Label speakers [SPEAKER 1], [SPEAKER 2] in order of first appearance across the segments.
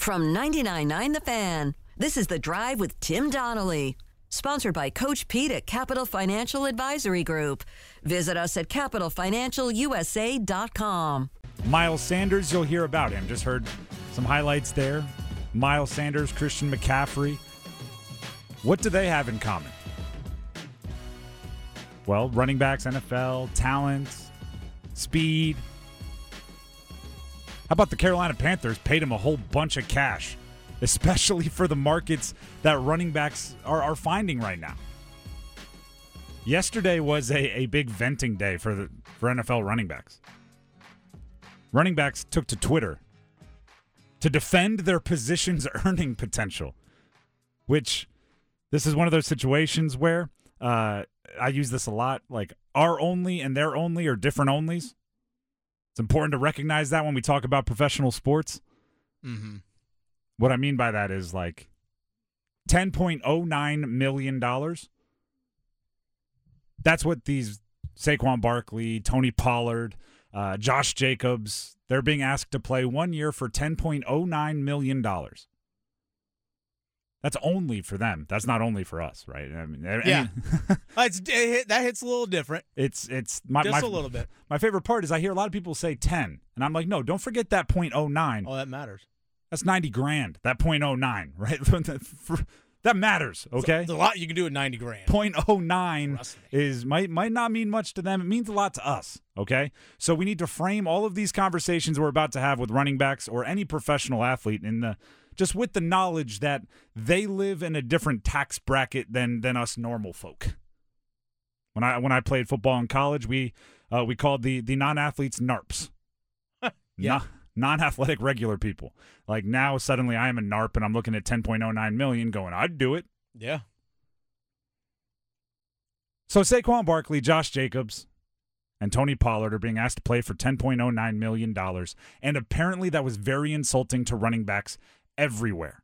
[SPEAKER 1] From 99.9 The Fan, this is The Drive with Tim Donnelly. Sponsored by Coach Pete at Capital Financial Advisory Group. Visit us at capitalfinancialusa.com.
[SPEAKER 2] Miles Sanders, you'll hear about him. Just heard some highlights there. Miles Sanders, Christian McCaffrey. What do they have in common? Well, running backs, NFL, talent, speed. How about the Carolina Panthers paid him a whole bunch of cash, especially for the markets that running backs are, are finding right now? Yesterday was a, a big venting day for the for NFL running backs. Running backs took to Twitter to defend their position's earning potential, which this is one of those situations where uh, I use this a lot. Like our only and their only are different onlys. It's important to recognize that when we talk about professional sports.
[SPEAKER 3] Mm-hmm.
[SPEAKER 2] What I mean by that is like $10.09 million. That's what these Saquon Barkley, Tony Pollard, uh, Josh Jacobs, they're being asked to play one year for $10.09 million. That's only for them. That's not only for us, right? I mean, I
[SPEAKER 3] Yeah.
[SPEAKER 2] mean,
[SPEAKER 3] Uh, It's, it hit, that hits a little different,
[SPEAKER 2] it's it's my,
[SPEAKER 3] just
[SPEAKER 2] my,
[SPEAKER 3] a little bit.
[SPEAKER 2] My favorite part is I hear a lot of people say 10, and I'm like, no, don't forget that .09.
[SPEAKER 3] Oh, that matters.
[SPEAKER 2] That's 90 grand. That .09, right? that matters, okay?
[SPEAKER 3] There's a lot you can do at 90 grand.
[SPEAKER 2] .09
[SPEAKER 3] Trust me.
[SPEAKER 2] is might might not mean much to them. It means a lot to us. Okay, so we need to frame all of these conversations we're about to have with running backs or any professional athlete in the just with the knowledge that they live in a different tax bracket than than us normal folk. When I when I played football in college, we uh, we called the the non athletes NARPs.
[SPEAKER 3] Yeah.
[SPEAKER 2] Non athletic regular people. Like now suddenly I am a NARP and I'm looking at 10.09 million going, I'd do it.
[SPEAKER 3] Yeah.
[SPEAKER 2] So Saquon Barkley, Josh Jacobs, and Tony Pollard are being asked to play for $10.09 million. And apparently that was very insulting to running backs everywhere.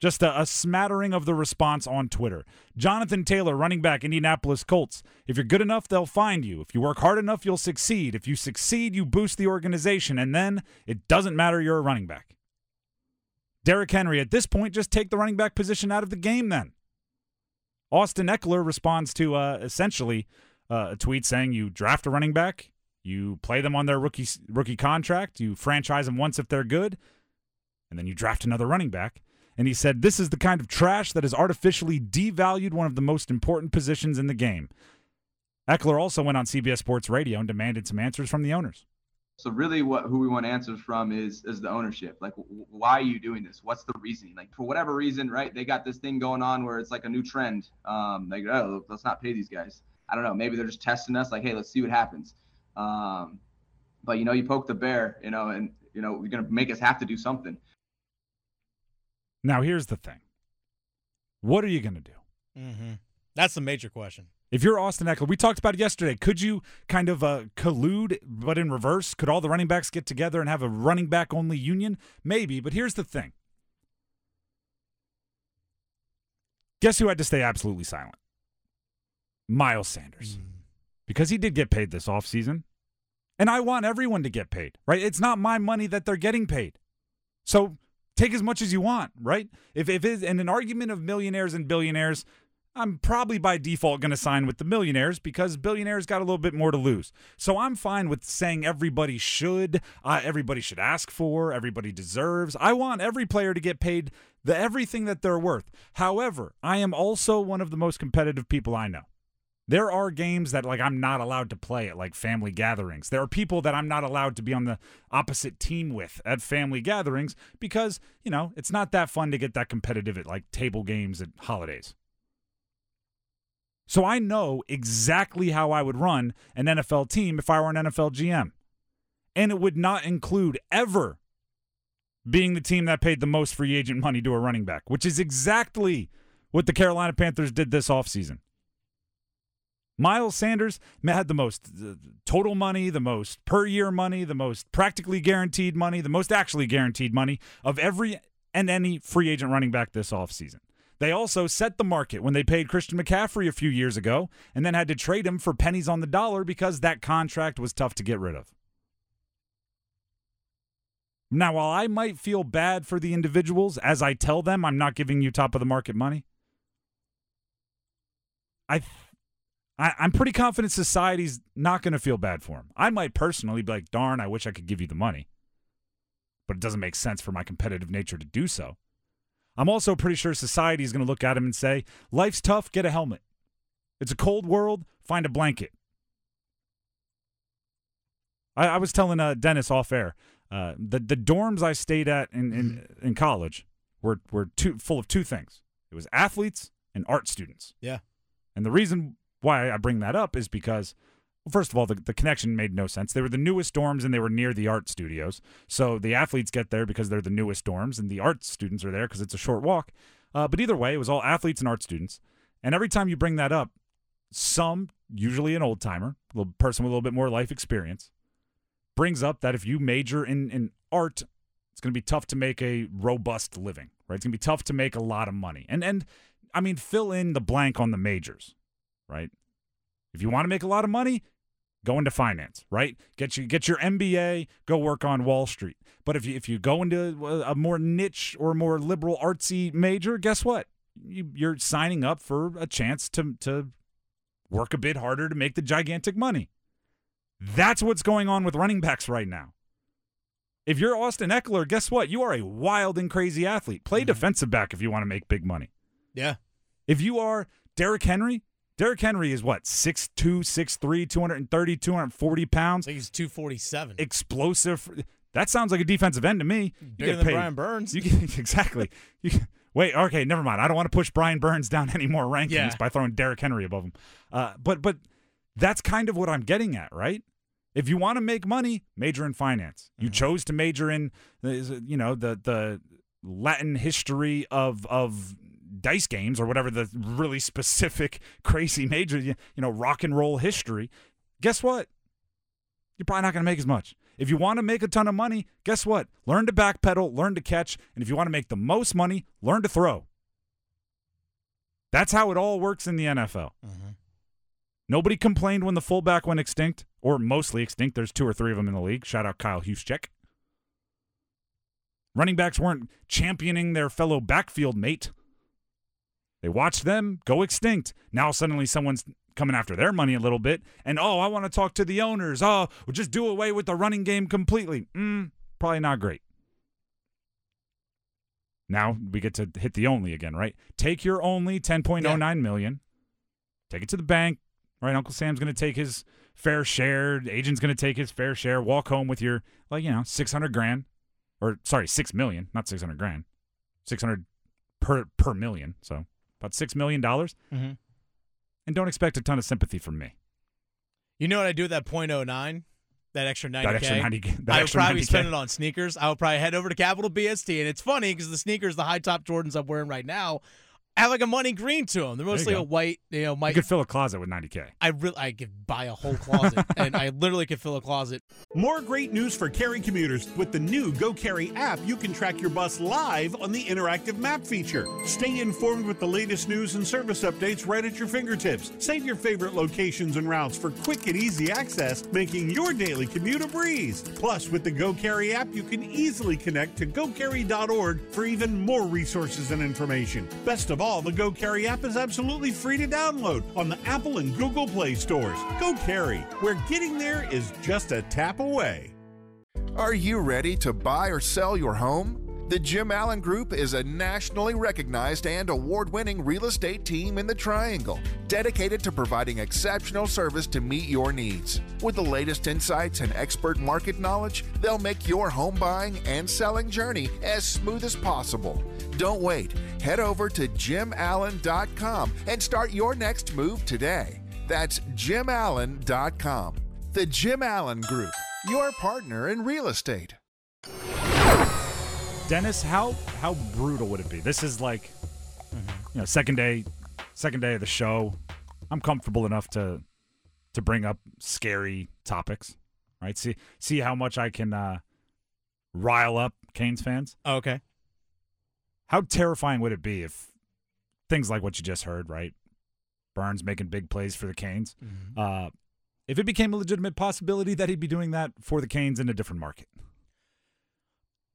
[SPEAKER 2] Just a, a smattering of the response on Twitter. Jonathan Taylor, running back, Indianapolis Colts. If you're good enough, they'll find you. If you work hard enough, you'll succeed. If you succeed, you boost the organization. And then it doesn't matter you're a running back. Derrick Henry, at this point, just take the running back position out of the game then. Austin Ekeler responds to uh, essentially uh, a tweet saying you draft a running back, you play them on their rookie rookie contract, you franchise them once if they're good, and then you draft another running back. And he said, This is the kind of trash that has artificially devalued one of the most important positions in the game. Ekeler also went on CBS Sports Radio and demanded some answers from the owners.
[SPEAKER 4] So really, what who we want answers from is is the ownership. Like, w- why are you doing this? What's the reasoning? Like, for whatever reason, right? They got this thing going on where it's like a new trend. Um, like, oh, let's not pay these guys. I don't know. Maybe they're just testing us. Like, hey, let's see what happens. Um, but you know, you poke the bear, you know, and you know, you're gonna make us have to do something.
[SPEAKER 2] Now, here's the thing what are you going to do?
[SPEAKER 3] Mm-hmm. That's the major question.
[SPEAKER 2] If you're Austin Ekeler, we talked about it yesterday. Could you kind of uh, collude, but in reverse? Could all the running backs get together and have a running back only union? Maybe, but here's the thing. Guess who had to stay absolutely silent? Miles Sanders. Because he did get paid this offseason. And I want everyone to get paid, right? It's not my money that they're getting paid. So take as much as you want, right? If, if it's in an argument of millionaires and billionaires, I'm probably by default going to sign with the millionaires because billionaires got a little bit more to lose. So I'm fine with saying everybody should, uh, everybody should ask for, everybody deserves. I want every player to get paid the everything that they're worth. However, I am also one of the most competitive people I know. There are games that like I'm not allowed to play at like family gatherings. There are people that I'm not allowed to be on the opposite team with at family gatherings because, you know, it's not that fun to get that competitive at like table games at holidays. So I know exactly how I would run an NFL team if I were an NFL GM. And it would not include ever being the team that paid the most free agent money to a running back, which is exactly what the Carolina Panthers did this offseason. Miles Sanders had the most uh, total money, the most per year money, the most practically guaranteed money, the most actually guaranteed money of every and any free agent running back this offseason. They also set the market when they paid Christian McCaffrey a few years ago and then had to trade him for pennies on the dollar because that contract was tough to get rid of. Now, while I might feel bad for the individuals as I tell them I'm not giving you top of the market money, I, I I'm pretty confident society's not going to feel bad for him. I might personally be like, "Darn, I wish I could give you the money," but it doesn't make sense for my competitive nature to do so. I'm also pretty sure society is going to look at him and say, "Life's tough. Get a helmet. It's a cold world. Find a blanket." I, I was telling uh, Dennis off air uh, the the dorms I stayed at in in, in college were were two, full of two things. It was athletes and art students.
[SPEAKER 3] Yeah.
[SPEAKER 2] And the reason why I bring that up is because, first of all, the, the connection made no sense. They were the newest dorms and they were near the art studios. So the athletes get there because they're the newest dorms, and the art students are there because it's a short walk. Uh, but either way, it was all athletes and art students. And every time you bring that up, some, usually an old timer, a person with a little bit more life experience, brings up that if you major in, in art, it's going to be tough to make a robust living, right? It's going to be tough to make a lot of money. And and I mean, fill in the blank on the majors, right? If you want to make a lot of money, go into finance, right? Get you get your MBA, go work on Wall Street. But if you if you go into a more niche or more liberal artsy major, guess what? You, you're signing up for a chance to to work a bit harder to make the gigantic money. That's what's going on with running backs right now. If you're Austin Ekeler, guess what? You are a wild and crazy athlete. Play
[SPEAKER 3] Mhm.
[SPEAKER 2] defensive back if you want to make big money.
[SPEAKER 3] Yeah.
[SPEAKER 2] If you are Derrick Henry, Derrick Henry is what, 6'2, 6'3, 230, 240
[SPEAKER 3] I
[SPEAKER 2] pounds,
[SPEAKER 3] think he's 247.
[SPEAKER 2] explosive. That sounds like a defensive end to me. You get paid.
[SPEAKER 3] Brian Burns.
[SPEAKER 2] You get, exactly. You wait, okay, never mind. I don't want to push Brian Burns down any more rankings
[SPEAKER 3] Yeah.
[SPEAKER 2] by throwing Derrick Henry above him. Uh, but but that's kind of what I'm getting at, right? If you want to make money, major in finance. You
[SPEAKER 3] Mhm.
[SPEAKER 2] chose to major in, you know, the the Latin history of of dice games or whatever the really specific crazy major, you you know, rock and roll history. Guess what? You're probably not going to make as much. If you want to make a ton of money, guess what? Learn to backpedal, learn to catch, and if you want to make the most money, learn to throw. That's how it all works in the NFL.
[SPEAKER 3] Mhm.
[SPEAKER 2] Nobody complained when the fullback went extinct, or mostly extinct. There's two or three of them in the league. Shout out Kyle Juszczyk. Running backs weren't championing their fellow backfield mate. They watched them go extinct. Now suddenly someone's coming after their money a little bit, and oh, I want to talk to the owners. Oh, we'll just do away with the running game completely. Mm, probably not great. Now we get to hit the only again, right? Take your only 10.09 million, take it to the bank, right? Uncle Sam's going to take his fair share. Agent's going to take his fair share. Walk home with your, like, you know, 600 grand. Or, sorry, 6 million, not 600 grand. 600 per per million. So about $6 million.
[SPEAKER 3] Mhm.
[SPEAKER 2] And don't expect a ton of sympathy from me.
[SPEAKER 3] You know what I do with that .09? That extra 90K?
[SPEAKER 2] That extra 90 that
[SPEAKER 3] I would probably
[SPEAKER 2] 90K.
[SPEAKER 3] spend it on sneakers. I would probably head over to Capital BST. And it's funny because the sneakers, the high top Jordans I'm wearing right now, have like a money green to them. They're mostly a white, you know, my
[SPEAKER 2] You could fill a closet with 90K.
[SPEAKER 3] I really I could buy a whole closet and I literally could fill a closet.
[SPEAKER 5] More great news for Cary commuters. With the new GoCary app, you can track your bus live on the interactive map feature. Stay informed with the latest news and service updates right at your fingertips. Save your favorite locations and routes for quick and easy access, making your daily commute a breeze. Plus, with the GoCary app, you can easily connect to gocary.org for even more resources and information. Best of all, the GoCary app is absolutely free to download on the Apple and Google Play stores. Go Carry, where getting there is just a tap away.
[SPEAKER 6] Are you ready to buy or sell your home? The Jim Allen Group is a nationally recognized and award winning real estate team in the Triangle, dedicated to providing exceptional service to meet your needs. With the latest insights and expert market knowledge, they'll make your home buying and selling journey as smooth as possible. Don't wait. Head over to jimallen.com and start your next move today. That's jimallen.com. The Jim Allen Group, your partner in real estate.
[SPEAKER 2] Dennis, how how brutal would it be? This is like, you know, second day, second day of the show. I'm comfortable enough to to bring up scary topics, right? See see how much I can uh, rile up Canes fans.
[SPEAKER 3] Okay.
[SPEAKER 2] How terrifying would it be if things like what you just heard, right? Burns making big plays for the Canes. Uh, if it became a legitimate possibility that he'd be doing that for the Canes in a different market.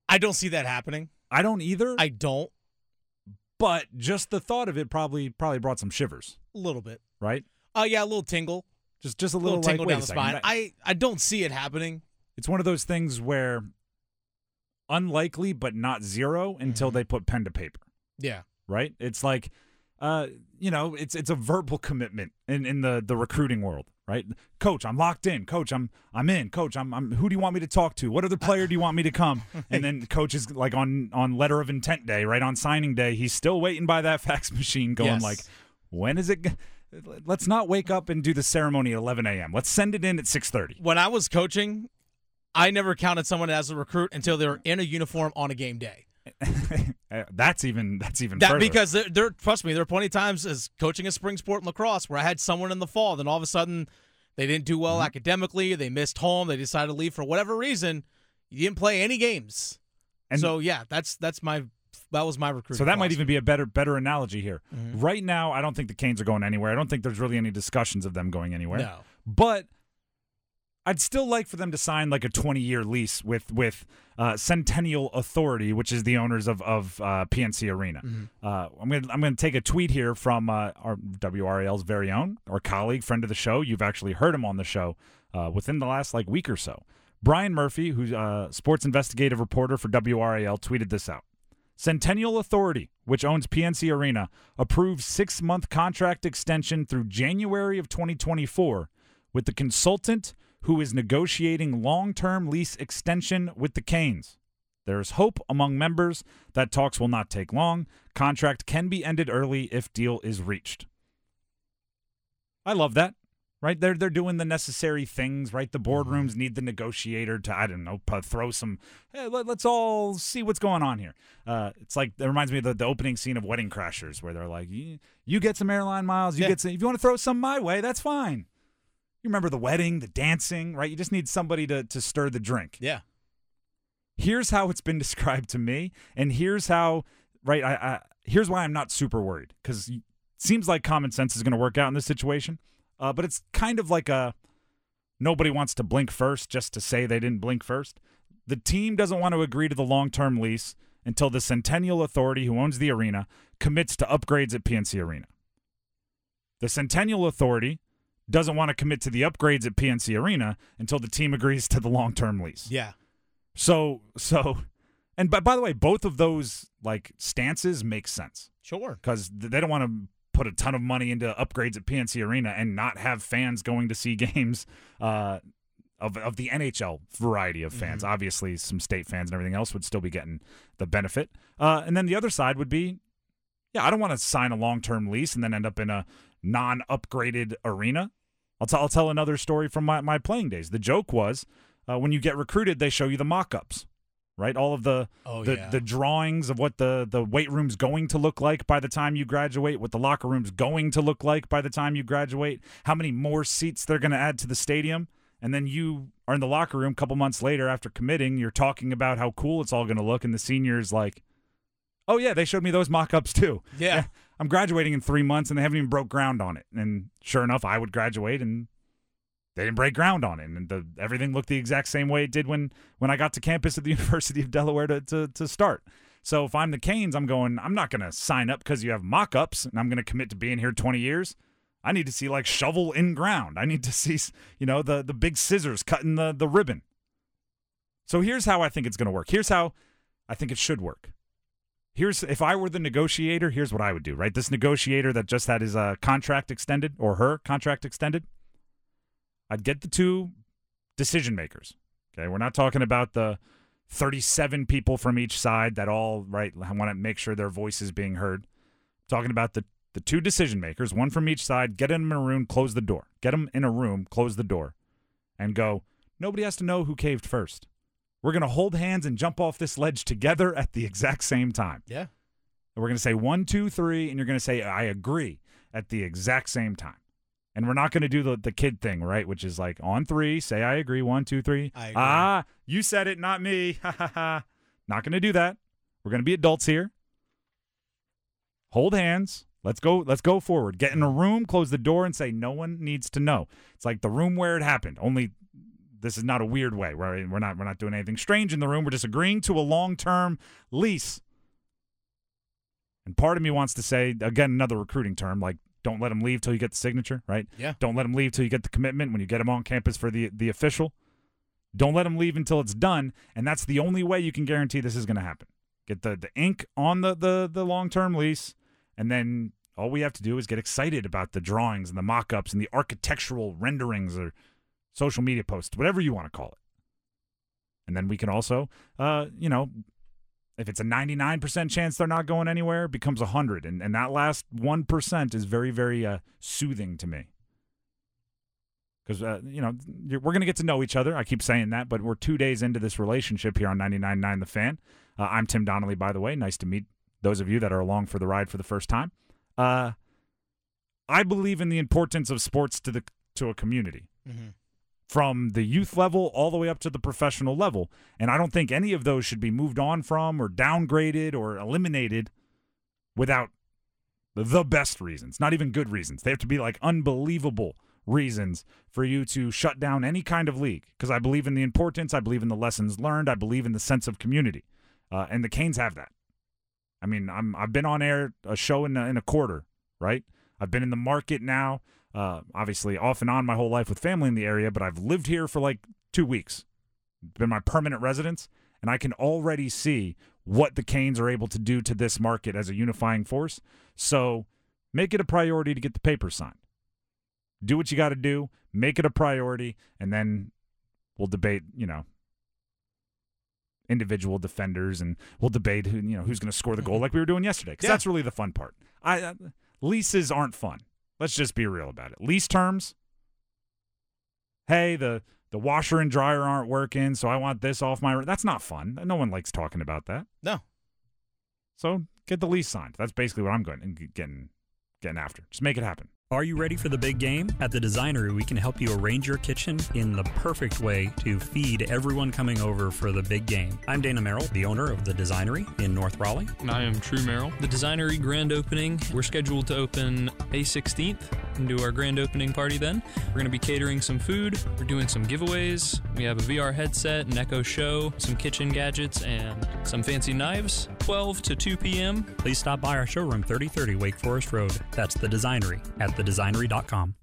[SPEAKER 3] I don't see that happening.
[SPEAKER 2] I don't either.
[SPEAKER 3] I don't.
[SPEAKER 2] but just the thought of it probably probably brought some shivers,
[SPEAKER 3] A little bit.
[SPEAKER 2] right?
[SPEAKER 3] Oh yeah, a little tingle,
[SPEAKER 2] Just just a
[SPEAKER 3] a
[SPEAKER 2] little,
[SPEAKER 3] little tingle
[SPEAKER 2] like,
[SPEAKER 3] down the spine. I I don't see it happening.
[SPEAKER 2] it's one of those things where unlikely but not zero until
[SPEAKER 3] Mm-hmm.
[SPEAKER 2] they put pen to paper.
[SPEAKER 3] Yeah.
[SPEAKER 2] right? It's like, uh, you know, it's it's a verbal commitment in, in the the recruiting world, right? Coach, I'm locked in. Coach, I'm I'm in. Coach, I'm I'm. Who do you want me to talk to? What other player do you want me to come? And then coach is like on on letter of intent day, right on signing day, he's still waiting by that fax machine, going
[SPEAKER 3] Yes.
[SPEAKER 2] like, when is it? g- Let's not wake up and do the ceremony at 11 a.m. Let's send it in at 6:30.
[SPEAKER 3] When I was coaching, I never counted someone as a recruit until they were in a uniform on a game day.
[SPEAKER 2] That's even that's even
[SPEAKER 3] That
[SPEAKER 2] further.
[SPEAKER 3] because there, there, trust me, there are plenty of times as coaching a spring sport in lacrosse where I had someone in the fall, then all of a sudden they didn't do
[SPEAKER 2] Mm-hmm.
[SPEAKER 3] well academically, they missed home, they decided to leave for whatever reason. You didn't play any games,
[SPEAKER 2] And-
[SPEAKER 3] so yeah, that's that's my that was my recruit.
[SPEAKER 2] So that might even be a better better analogy here.
[SPEAKER 3] Mm-hmm.
[SPEAKER 2] Right now, I don't think the Canes are going anywhere. I don't think there's really any discussions of them going anywhere.
[SPEAKER 3] No.
[SPEAKER 2] But I'd still like for them to sign like a 20 year lease with with uh, Centennial Authority, which is the owners of of uh, PNC Arena.
[SPEAKER 3] Mm-hmm.
[SPEAKER 2] Uh, I'm gonna I'm gonna take a tweet here from uh, our WRAL's very own, our colleague, friend of the show. You've actually heard him on the show uh, within the last like week or so. Brian Murphy, who's a sports investigative reporter for WRAL, tweeted this out. Centennial Authority, which owns PNC Arena, approved six month contract extension through January of 2024 with the consultant who is negotiating long term lease extension with the Canes. There is hope among members that talks will not take long. Contract can be ended early if deal is reached. I love that. Right? They're they're doing the necessary things, right? The boardrooms need the negotiator to I don't know, throw some hey, let, us all see what's going on here. Uh, it's like it reminds me of the, the opening scene of Wedding Crashers where they're like, you, you get some airline miles, you
[SPEAKER 3] Yeah.
[SPEAKER 2] get some if you want to throw some my way, that's fine. You remember the wedding, the dancing, right? You just need somebody to to stir the drink
[SPEAKER 3] Yeah.
[SPEAKER 2] here's how it's been described to me and here's how right i, I here's why i'm not super worried because it seems like common sense is going to work out in this situation uh, but it's kind of like a nobody wants to blink first just to say they didn't blink first the team doesn't want to agree to the long-term lease until the centennial authority who owns the arena commits to upgrades at pnc arena the centennial authority doesn't want to commit to the upgrades at pnc arena until the team agrees to the long-term lease
[SPEAKER 3] Yeah.
[SPEAKER 2] so so, and by by the way, both of those like stances make sense
[SPEAKER 3] Sure.
[SPEAKER 2] because they don't want to put a ton of money into upgrades at PNC Arena and not have fans going to see games uh, of of the NHL variety of fans. Obviously, some state fans and everything else would still be getting the benefit. Uh, and then the other side would be, yeah, I don't want to sign a long term lease and then end up in a non upgraded arena. I'll, t- I'll tell another story from my, my playing days. The joke was uh, when you get recruited, they show you the mock ups, right? All of the
[SPEAKER 3] Oh,
[SPEAKER 2] the,
[SPEAKER 3] yeah.
[SPEAKER 2] the drawings of what the, the weight room's going to look like by the time you graduate, what the locker room's going to look like by the time you graduate, how many more seats they're going to add to the stadium. And then you are in the locker room a couple months later after committing, you're talking about how cool it's all going to look. And the senior's like, oh, yeah, they showed me those mock ups too.
[SPEAKER 3] Yeah.
[SPEAKER 2] I'm graduating in three months and they haven't even broke ground on it. And sure enough, I would graduate and they didn't break ground on it. And the, everything looked the exact same way it did when, when I got to campus at the University of Delaware to, to, to start. So if I'm the Canes, I'm going, I'm not going to sign up because you have mock ups and I'm going to commit to being here 20 years. I need to see like shovel in ground. I need to see, you know, the, the big scissors cutting the, the ribbon. So here's how I think it's going to work. Here's how I think it should work here's if I were the negotiator, here's what I would do, right? This negotiator that just had his uh, contract extended or her contract extended, I'd get the two decision makers. Okay, we're not talking about the 37 people from each side that all right want to make sure their voice is being heard. I'm talking about the the two decision makers, one from each side. Get them in a room, close the door. Get them in a room, close the door, and go. Nobody has to know who caved first. We're going to hold hands and jump off this ledge together at the exact same time.
[SPEAKER 3] Yeah.
[SPEAKER 2] And we're going to say one, two, three, and you're going to say, I agree at the exact same time. And we're not going to do the, the kid thing, right? Which is like on three, say, I agree. One, two, three.
[SPEAKER 3] I agree.
[SPEAKER 2] Ah, you said it, not me. Ha ha ha. Not going to do that. We're going to be adults here. Hold hands. Let's go. Let's go forward. Get in a room, close the door, and say no one needs to know. It's like the room where it happened. Only this is not a weird way. We're we're not we're not doing anything strange in the room. We're just agreeing to a long term lease. And part of me wants to say again another recruiting term like don't let him leave till you get the signature, right?
[SPEAKER 3] Yeah.
[SPEAKER 2] Don't let him leave till you get the commitment when you get him on campus for the the official. Don't let him leave until it's done, and that's the only way you can guarantee this is going to happen. Get the the ink on the the the long term lease, and then all we have to do is get excited about the drawings and the mock ups and the architectural renderings or social media posts, whatever you want to call it. And then we can also, uh, you know, if it's a 99% chance they're not going anywhere, it becomes 100. And, and that last 1% is very, very uh, soothing to me. Because, uh, you know, we're going to get to know each other. I keep saying that, but we're two days into this relationship here on 99.9 The Fan. Uh, I'm Tim Donnelly, by the way. Nice to meet those of you that are along for the ride for the first time. Uh, I believe in the importance of sports to the to a community,
[SPEAKER 3] Mhm.
[SPEAKER 2] From the youth level all the way up to the professional level, and I don't think any of those should be moved on from or downgraded or eliminated without the best reasons. Not even good reasons. They have to be like unbelievable reasons for you to shut down any kind of league because I believe in the importance. I believe in the lessons learned. I believe in the sense of community, uh, and the Canes have that. I mean, I'm I've been on air a show in a, in a quarter, right? I've been in the market now, uh, obviously off and on my whole life with family in the area, but I've lived here for like two weeks. Been my permanent residence, and I can already see what the Canes are able to do to this market as a unifying force. So make it a priority to get the paper signed. Do what you got to do, make it a priority, and then we'll debate, you know, individual defenders and we'll debate who you know who's going to score the goal like we were doing yesterday because
[SPEAKER 3] Yeah.
[SPEAKER 2] that's really the fun part. I uh, leases aren't fun. Let's just be real about it. Lease terms. Hey, the the washer and dryer aren't working, so I want this off my. That's not fun. No one likes talking about that.
[SPEAKER 3] No.
[SPEAKER 2] So get the lease signed. That's basically what I'm going and getting getting after. Just make it happen.
[SPEAKER 7] Are you ready for the big game? At the Designery, we can help you arrange your kitchen in the perfect way to feed everyone coming over for the big game. I'm Dana Merrill, the owner of the Designery in North Raleigh.
[SPEAKER 8] And I am True Merrill. The Designery grand opening, we're scheduled to open May 16th and do our grand opening party then. We're going to be catering some food, we're doing some giveaways. We have a VR headset, an Echo Show, some kitchen gadgets, and some fancy knives. 12 to 2 p.m.
[SPEAKER 7] Please stop by our showroom 3030 Wake Forest Road. That's the Designery thedesignery.com.